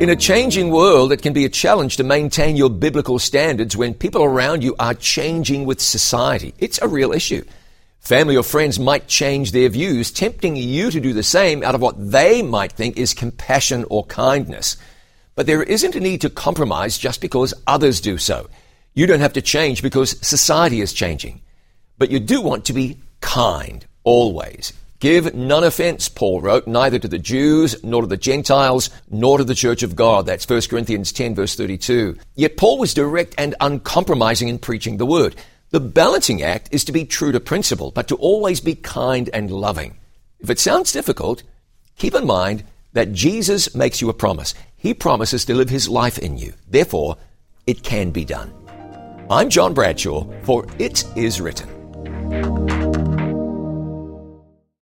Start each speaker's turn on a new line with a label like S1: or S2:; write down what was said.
S1: In a changing world, it can be a challenge to maintain your biblical standards when people around you are changing with society. It's a real issue. Family or friends might change their views, tempting you to do the same out of what they might think is compassion or kindness. But there isn't a need to compromise just because others do so. You don't have to change because society is changing. But you do want to be kind, always. Give none offense, Paul wrote, neither to the Jews, nor to the Gentiles, nor to the church of God. That's 1 Corinthians 10, verse 32. Yet Paul was direct and uncompromising in preaching the word. The balancing act is to be true to principle, but to always be kind and loving. If it sounds difficult, keep in mind that Jesus makes you a promise. He promises to live his life in you. Therefore, it can be done. I'm John Bradshaw for It Is Written.